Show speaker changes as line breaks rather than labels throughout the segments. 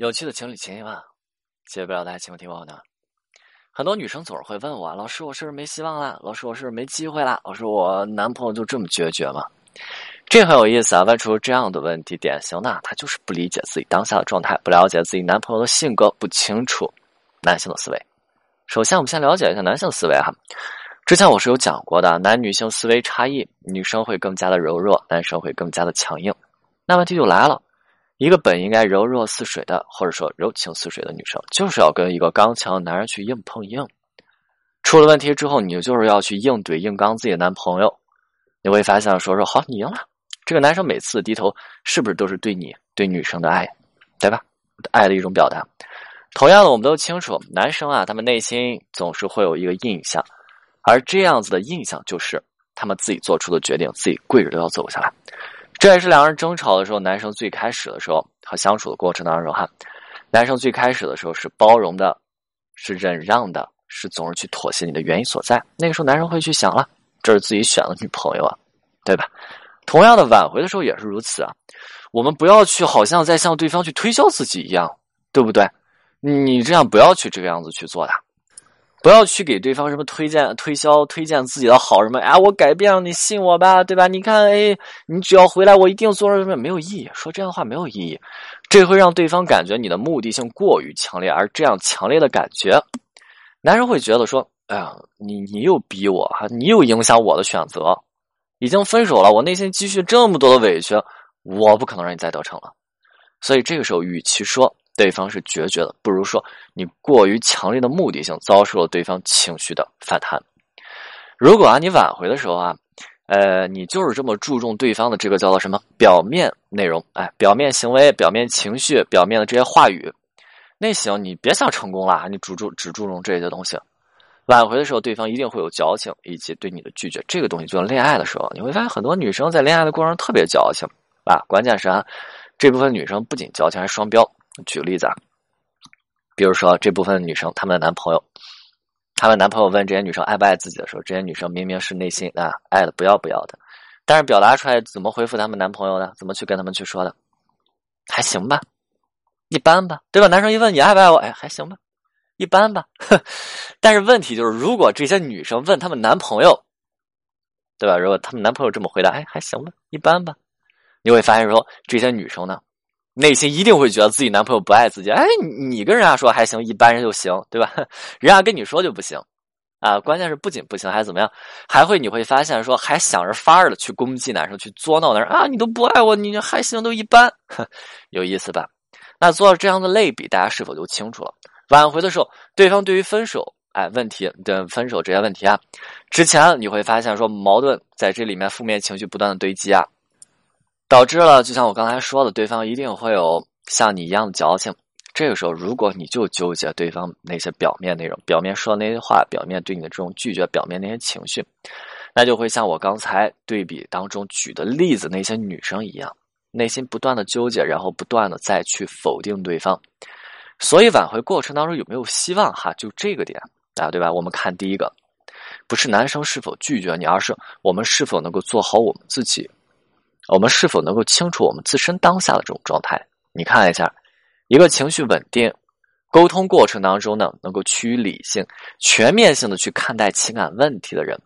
有趣的情侣情谊吧，解不了大家请听我呢。很多女生总是会问我：“老师，我是不是没希望了？老师，我是不是没机会了？老师，我男朋友就这么决绝吗？”这很有意思啊！问出这样的问题，典型的他就是不理解自己当下的状态，不了解自己男朋友的性格，不清楚男性的思维。首先，我们先了解一下男性思维哈。之前我是有讲过的，男女性思维差异，女生会更加的柔弱，男生会更加的强硬。那问题就来了。一个本应该柔弱似水的，或者说柔情似水的女生，就是要跟一个刚强的男人去硬碰硬。出了问题之后，你就是要去硬怼硬刚自己的男朋友。你会发现，说说好，你赢了。这个男生每次低头，是不是都是对你对女生的爱，对吧？爱的一种表达。同样的，我们都清楚，男生啊，他们内心总是会有一个印象，而这样子的印象就是他们自己做出的决定，自己跪着都要走下来。这也是两人争吵的时候，男生最开始的时候和相处的过程当中哈，男生最开始的时候是包容的，是忍让的，是总是去妥协你的原因所在。那个时候，男生会去想了，这是自己选的女朋友啊，对吧？同样的，挽回的时候也是如此啊。我们不要去好像在向对方去推销自己一样，对不对？你这样不要去这个样子去做的。不要去给对方什么推荐、推销、推荐自己的好什么啊！我改变了，你信我吧，对吧？你看，哎，你只要回来，我一定做什么？没有意义，说这样的话没有意义，这会让对方感觉你的目的性过于强烈，而这样强烈的感觉，男人会觉得说：哎呀，你你又逼我哈，你又影响我的选择，已经分手了，我内心积蓄这么多的委屈，我不可能让你再得逞了。所以这个时候，与其说，对方是决绝的，不如说你过于强烈的目的性遭受了对方情绪的反弹。如果啊，你挽回的时候啊，呃，你就是这么注重对方的这个叫做什么表面内容，哎，表面行为、表面情绪、表面的这些话语，那行，你别想成功了，你注重只注重这些东西。挽回的时候，对方一定会有矫情，以及对你的拒绝。这个东西就像恋爱的时候，你会发现很多女生在恋爱的过程特别矫情啊，关键是啊，这部分女生不仅矫情，还双标。举个例子啊，比如说这部分女生，她们的男朋友，她们男朋友问这些女生爱不爱自己的时候，这些女生明明是内心啊爱的不要不要的，但是表达出来怎么回复他们男朋友呢？怎么去跟他们去说的？还行吧，一般吧，对吧？男生一问你爱不爱我，哎，还行吧，一般吧。但是问题就是，如果这些女生问他们男朋友，对吧？如果他们男朋友这么回答，哎，还行吧，一般吧，你会发现说这些女生呢。内心一定会觉得自己男朋友不爱自己。哎，你跟人家说还行，一般人就行，对吧？人家跟你说就不行啊！关键是不仅不行，还怎么样？还会你会发现说，还想着法儿的去攻击男生，去作闹男生啊！你都不爱我，你还行，都一般，有意思吧？那做了这样的类比，大家是否就清楚了？挽回的时候，对方对于分手，哎，问题的分手这些问题啊，之前你会发现说，矛盾在这里面，负面情绪不断的堆积啊。导致了，就像我刚才说的，对方一定会有像你一样的矫情。这个时候，如果你就纠结对方那些表面内容、表面说的那些话、表面对你的这种拒绝、表面那些情绪，那就会像我刚才对比当中举的例子那些女生一样，内心不断的纠结，然后不断的再去否定对方。所以挽回过程当中有没有希望？哈，就这个点啊，对吧？我们看第一个，不是男生是否拒绝你，而是我们是否能够做好我们自己。我们是否能够清楚我们自身当下的这种状态？你看一下，一个情绪稳定、沟通过程当中呢，能够趋于理性、全面性的去看待情感问题的人，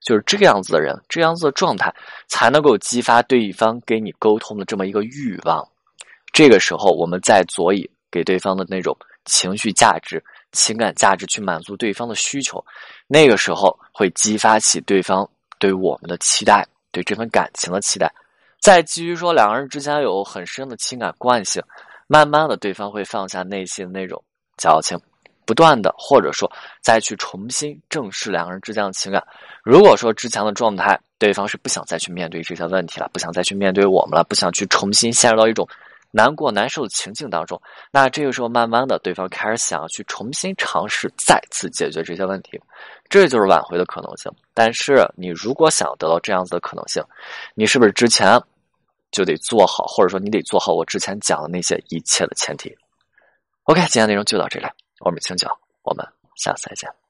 就是这个样子的人，这样子的状态才能够激发对方给你沟通的这么一个欲望。这个时候，我们再佐以给对方的那种情绪价值、情感价值去满足对方的需求，那个时候会激发起对方对我们的期待，对这份感情的期待。再基于说两个人之间有很深的情感惯性，慢慢的对方会放下内心的那种矫情，不断的或者说再去重新正视两个人之间的情感。如果说之前的状态，对方是不想再去面对这些问题了，不想再去面对我们了，不想去重新陷入到一种难过难受的情境当中，那这个时候慢慢的对方开始想要去重新尝试再次解决这些问题，这就是挽回的可能性。但是你如果想得到这样子的可能性，你是不是之前？就得做好，或者说你得做好我之前讲的那些一切的前提。OK，今天内容就到这里，我们清讲，我们下次再见。